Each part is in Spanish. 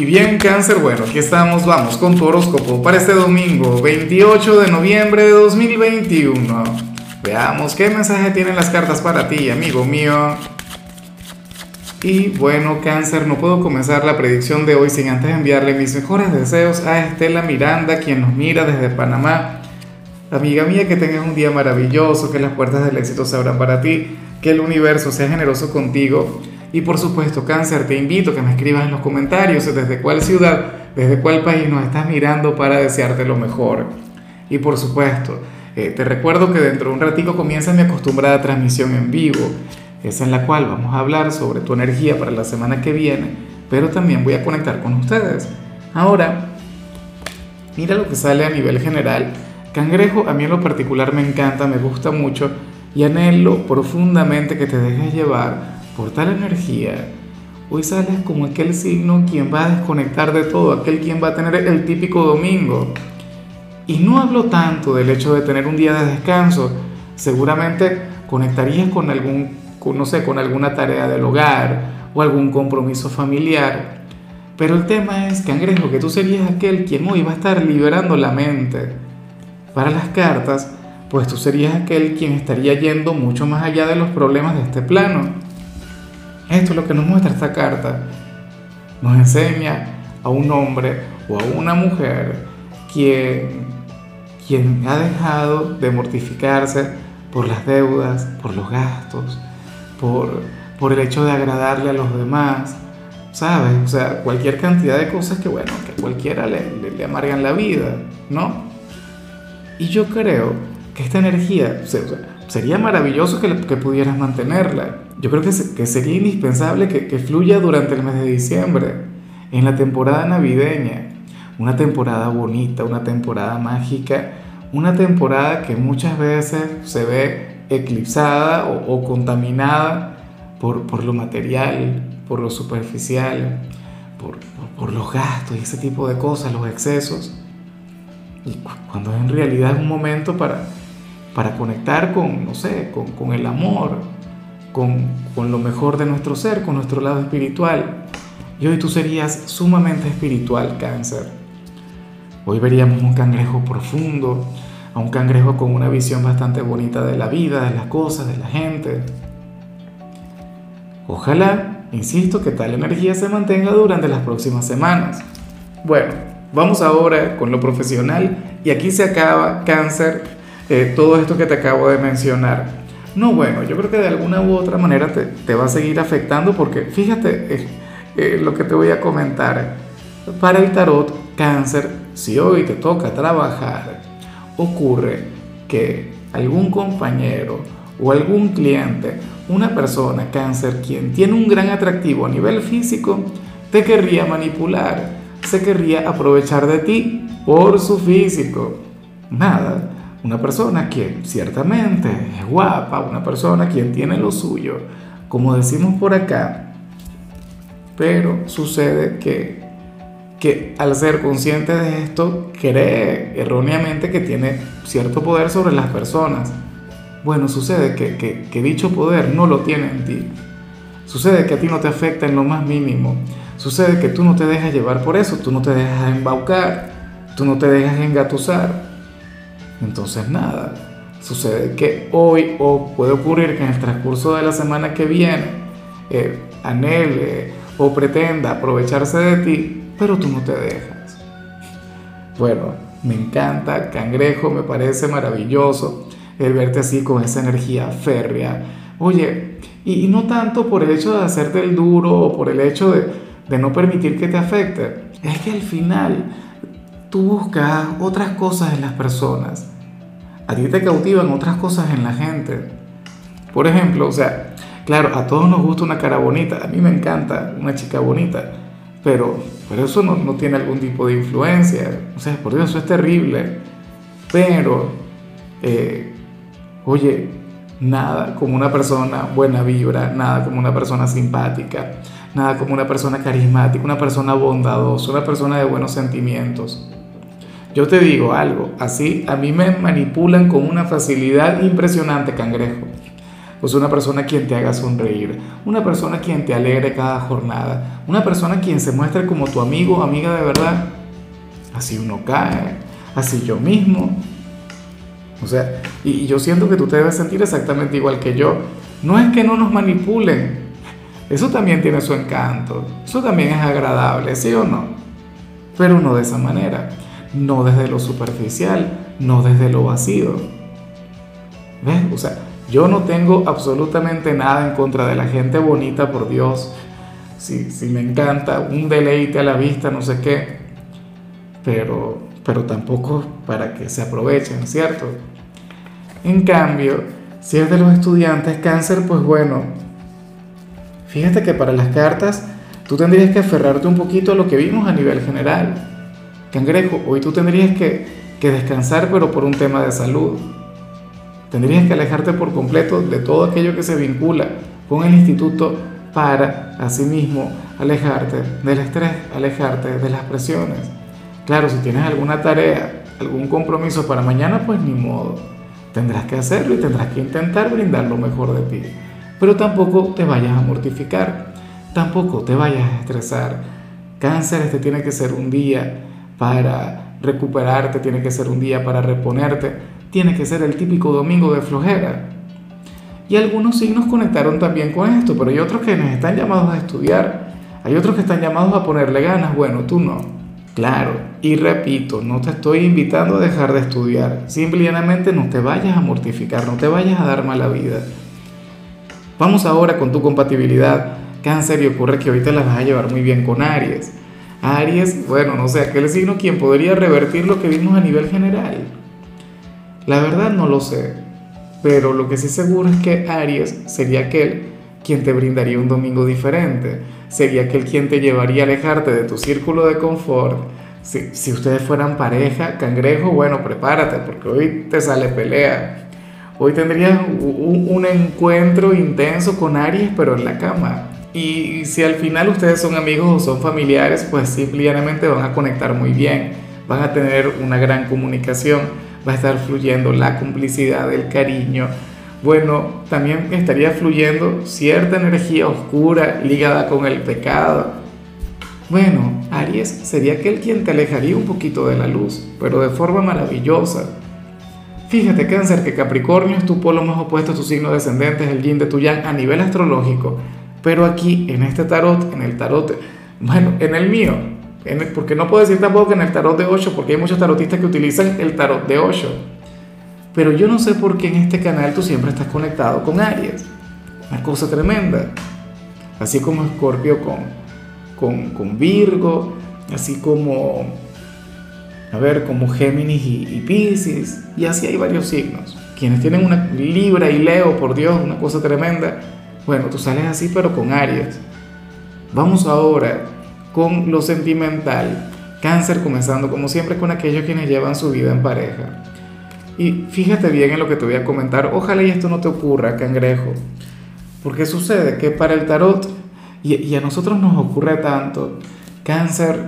Y bien, cáncer, bueno, aquí estamos, vamos con tu horóscopo para este domingo, 28 de noviembre de 2021. Veamos qué mensaje tienen las cartas para ti, amigo mío. Y bueno, cáncer, no puedo comenzar la predicción de hoy sin antes enviarle mis mejores deseos a Estela Miranda, quien nos mira desde Panamá. Amiga mía, que tengas un día maravilloso, que las puertas del éxito se abran para ti, que el universo sea generoso contigo y por supuesto, cáncer, te invito a que me escribas en los comentarios desde cuál ciudad, desde cuál país nos estás mirando para desearte lo mejor. Y por supuesto, eh, te recuerdo que dentro de un ratico comienza mi acostumbrada transmisión en vivo, es en la cual vamos a hablar sobre tu energía para la semana que viene, pero también voy a conectar con ustedes. Ahora, mira lo que sale a nivel general. Cangrejo a mí en lo particular me encanta, me gusta mucho y anhelo profundamente que te dejes llevar por tal energía, hoy sales como aquel signo quien va a desconectar de todo, aquel quien va a tener el típico domingo. Y no hablo tanto del hecho de tener un día de descanso, seguramente conectarías con algún, no sé, con alguna tarea del hogar o algún compromiso familiar. Pero el tema es, cangrejo, que tú serías aquel quien hoy va a estar liberando la mente. Para las cartas, pues tú serías aquel quien estaría yendo mucho más allá de los problemas de este plano esto es lo que nos muestra esta carta. Nos enseña a un hombre o a una mujer quien, quien ha dejado de mortificarse por las deudas, por los gastos, por, por el hecho de agradarle a los demás, ¿sabes? O sea, cualquier cantidad de cosas que, bueno, que a cualquiera le, le, amargan la vida, ¿no? Y yo creo que esta energía, o sea, sería maravilloso que, que pudieras mantenerla yo creo que, que sería indispensable que, que, fluya durante el mes de diciembre, en la temporada navideña, una temporada bonita, una temporada mágica, una temporada que muchas veces se ve eclipsada o, o contaminada por, por, lo material, por lo superficial, por, por, los gastos y ese tipo de cosas, los excesos. Y cuando en realidad es un momento para, para conectar con, no sé, con, con el amor, con, con lo mejor de nuestro ser, con nuestro lado espiritual. Y hoy tú serías sumamente espiritual, cáncer. Hoy veríamos un cangrejo profundo, a un cangrejo con una visión bastante bonita de la vida, de las cosas, de la gente. Ojalá, insisto, que tal energía se mantenga durante las próximas semanas. Bueno, vamos ahora con lo profesional y aquí se acaba, cáncer, eh, todo esto que te acabo de mencionar. No, bueno, yo creo que de alguna u otra manera te, va a seguir afectando porque fíjate eh, eh, lo que te voy a comentar. Para el tarot cáncer, si hoy te toca trabajar, ocurre que algún compañero o algún cliente, una persona cáncer quien tiene un gran atractivo a nivel físico, te querría manipular, se querría aprovechar de ti por su físico. Nada, una persona que ciertamente es guapa, una persona quien tiene lo suyo, como decimos por acá, pero sucede que, que al ser consciente de esto, cree erróneamente que tiene cierto poder sobre las personas. Bueno, sucede que, que, que dicho poder no lo tiene en ti. Sucede que a ti no te afecta en lo más mínimo. Sucede que tú no te dejas llevar por eso, tú no te dejas embaucar, tú no te dejas engatusar. Entonces nada, sucede que hoy o puede ocurrir que en el transcurso de la semana que viene eh, anhele o pretenda aprovecharse de ti, pero tú no te dejas. Bueno, me encanta, cangrejo, me parece maravilloso el verte así con esa energía férrea. Oye, y, no tanto por el hecho de hacerte el duro o por el hecho de, de no permitir que te afecte, es que al final tú buscas otras cosas en las personas. A ti te cautivan otras cosas en la gente. Por ejemplo, o sea, claro, a todos nos gusta una cara bonita. A mí me encanta una chica bonita. Pero, pero eso no, no tiene algún tipo de influencia. O sea, por Dios, eso es terrible. Pero, eh, oye, nada como una persona buena vibra, nada como una persona simpática, nada como una persona carismática, una persona bondadosa, una persona de buenos sentimientos. Yo te digo algo, así a mí me manipulan con una facilidad impresionante, cangrejo. pues una persona quien te haga sonreír, una persona quien te alegre cada jornada, una persona quien se muestre como tu amigo o amiga de verdad. Así uno cae, así yo mismo. O sea, y yo siento que tú te debes sentir exactamente igual que yo. No es que no nos manipulen, eso también tiene su encanto, eso también es agradable, ¿sí o no? Pero no de esa manera, no desde lo superficial, no desde lo vacío. ¿Ves? O sea, yo no tengo absolutamente nada en contra de la gente bonita, por Dios. Si, me encanta, un deleite a la vista, no sé qué. Pero, pero tampoco para que se aprovechen, ¿cierto? En cambio, si es de los estudiantes cáncer, pues bueno, fíjate que para las cartas tú tendrías que aferrarte un poquito a lo que vimos a nivel general. Cangrejo, hoy tú tendrías que, que descansar, pero por un tema de salud. Tendrías que alejarte por completo de todo aquello que se vincula con el instituto para, asimismo, alejarte del estrés, alejarte de las presiones. Claro, si tienes alguna tarea, algún compromiso para mañana, pues ni modo. Tendrás que hacerlo y tendrás que intentar brindar lo mejor de ti. Pero tampoco te vayas a mortificar, tampoco te vayas a estresar. Cáncer, este tiene que ser un día para recuperarte, tiene que ser un día para reponerte tiene que ser el típico domingo de flojera. Y algunos signos conectaron también con esto, pero hay otros que nos están llamados a estudiar, hay otros que están llamados a ponerle ganas, bueno, tú no. Claro, y repito, no te estoy invitando a dejar de estudiar, simplemente no te vayas a mortificar, no te vayas a dar mala vida. Vamos ahora con tu compatibilidad. Cáncer y ocurre que ahorita las vas a llevar muy bien con Aries. Aries, bueno, no sé, aquel signo quien podría revertir lo que vimos a nivel general. La verdad no lo sé, pero lo que sí seguro es que Aries sería aquel quien te brindaría un domingo diferente, sería aquel quien te llevaría a alejarte de tu círculo de confort. Si, si ustedes fueran pareja, cangrejo, bueno, prepárate, porque hoy te sale pelea. Hoy tendrías un, un encuentro intenso con Aries, pero en la cama. Y si al final ustedes son amigos o son familiares, pues simplemente van a conectar muy bien, van a tener una gran comunicación va a estar fluyendo la complicidad, el cariño. Bueno, también estaría fluyendo cierta energía oscura ligada con el pecado. Bueno, Aries sería aquel quien te alejaría un poquito de la luz, pero de forma maravillosa. Fíjate, Cáncer, que Capricornio es tu polo más opuesto, tu signo descendente es el yin de tu yang a nivel astrológico. Pero aquí, en este tarot, en el tarot, bueno, en el mío, porque no puedo decir tampoco que en el tarot de 8, porque hay muchos tarotistas que utilizan el tarot de 8. Pero yo no sé por qué en este canal tú siempre estás conectado con Aries. Una cosa tremenda. Así como Escorpio con, con, con, Virgo, así como, a ver, como Géminis y, y Pisces. Y así hay varios signos. Quienes tienen una Libra y Leo, por Dios, una cosa tremenda. Bueno, tú sales así, pero con Aries. Vamos ahora con lo sentimental. Cáncer comenzando como siempre con aquellos quienes llevan su vida en pareja. Y fíjate bien en lo que te voy a comentar. Ojalá y esto no te ocurra, cangrejo. Porque sucede que para el tarot, y, a nosotros nos ocurre tanto, cáncer,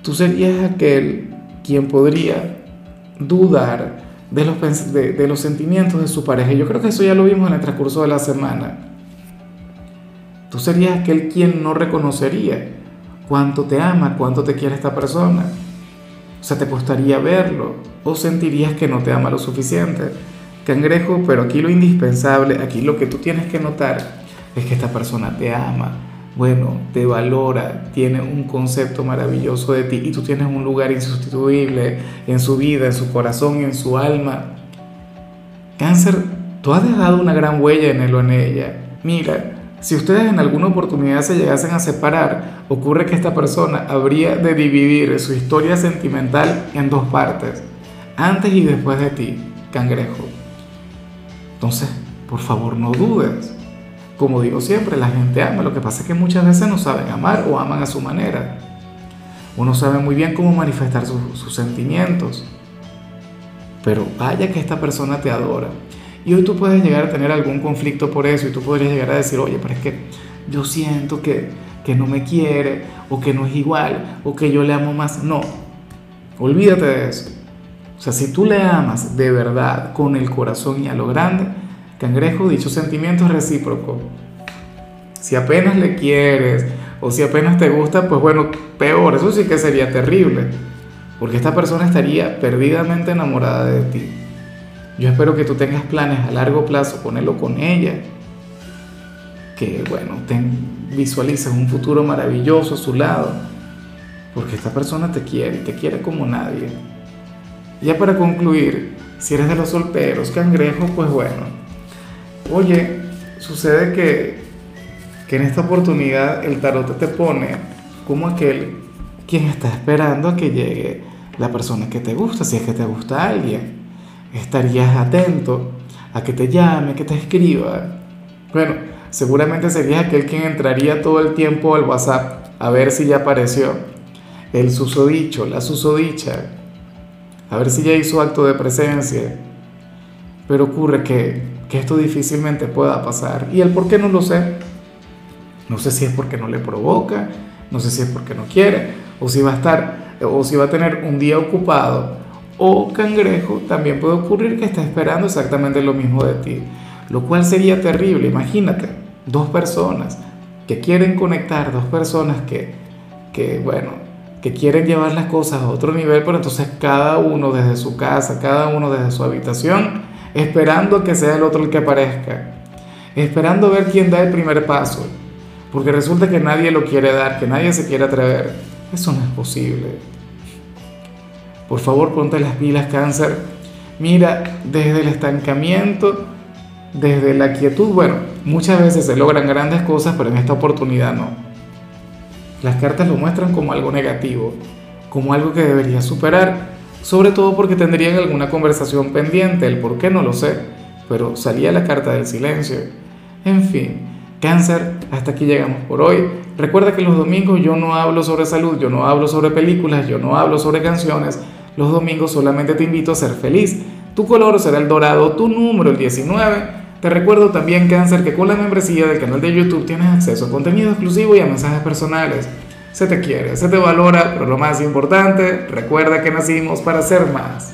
tú serías aquel quien podría dudar de los, de, de los sentimientos de su pareja. Yo creo que eso ya lo vimos en el transcurso de la semana. Tú serías aquel quien no reconocería cuánto te ama, cuánto te quiere esta persona. O sea, te costaría verlo o sentirías que no te ama lo suficiente. Cangrejo, pero aquí lo indispensable, aquí lo que tú tienes que notar es que esta persona te ama, bueno, te valora, tiene un concepto maravilloso de ti y tú tienes un lugar insustituible en su vida, en su corazón en su alma. Cáncer, tú has dejado una gran huella en él o en ella. Mira, si ustedes en alguna oportunidad se llegasen a separar, ocurre que esta persona habría de dividir su historia sentimental en dos partes, antes y después de ti, cangrejo. Entonces, por favor, no dudes. Como digo siempre, la gente ama, lo que pasa es que muchas veces no saben amar o aman a su manera. Uno sabe muy bien cómo manifestar sus, sus sentimientos. Pero vaya que esta persona te adora y hoy tú puedes llegar a tener algún conflicto por eso y tú podrías llegar a decir, oye, pero es que yo siento que, que no me quiere o que no es igual o que yo le amo más. No, olvídate de eso. O sea, si tú le amas de verdad, con el corazón y a lo grande, Cangrejo, dicho sentimiento es recíproco. Si apenas le quieres o si apenas te gusta, pues bueno, peor, eso sí que sería terrible, porque esta persona estaría perdidamente enamorada de ti. Yo espero que tú tengas planes a largo plazo con él o con ella, que bueno, te visualices un futuro maravilloso a su lado, porque esta persona te quiere y te quiere como nadie. Ya para concluir, si eres de los solteros, cangrejo, pues bueno, Oye, sucede que, que en esta oportunidad el tarot te pone como aquel quien está esperando a que llegue la persona que te gusta, si es que te gusta alguien. Estarías atento a que te llame, que te escriba. Bueno, seguramente serías aquel quien entraría todo el tiempo al WhatsApp a ver si ya apareció el susodicho, la susodicha, a ver si ya hizo acto de presencia. Pero ocurre que que esto difícilmente pueda pasar. ¿Y el por qué no lo sé? No sé si es porque no le provoca, no sé si es porque no quiere, o si va a estar, o si va a tener un día ocupado. O cangrejo, también puede ocurrir que está esperando exactamente lo mismo de ti, lo cual sería terrible. Imagínate, dos personas que quieren conectar, dos personas que, que bueno, que quieren llevar las cosas a otro nivel, pero entonces cada uno desde su casa, cada uno desde su habitación, esperando que sea el otro el que aparezca, esperando ver quién da el primer paso, porque resulta que nadie lo quiere dar, que nadie se quiere atrever. Eso no es posible. Por favor, ponte las pilas, cáncer. Mira, desde el estancamiento, desde la quietud, bueno, muchas veces se logran grandes cosas, pero en esta oportunidad no. Las cartas lo muestran como algo negativo, como algo que deberías superar sobre todo porque tendrían alguna conversación pendiente, el por qué no lo sé, pero salía la carta del silencio. En fin, cáncer, hasta aquí llegamos por hoy. Recuerda que los domingos yo no hablo sobre salud, yo no hablo sobre películas, yo no hablo sobre canciones. Los domingos solamente te invito a ser feliz. Tu color será el dorado, tu número el 19. Te recuerdo también, Cáncer, que con la membresía del canal de YouTube tienes acceso a contenido exclusivo y a mensajes personales se te quiere, se te valora, pero lo más importante, recuerda que nacimos para ser más.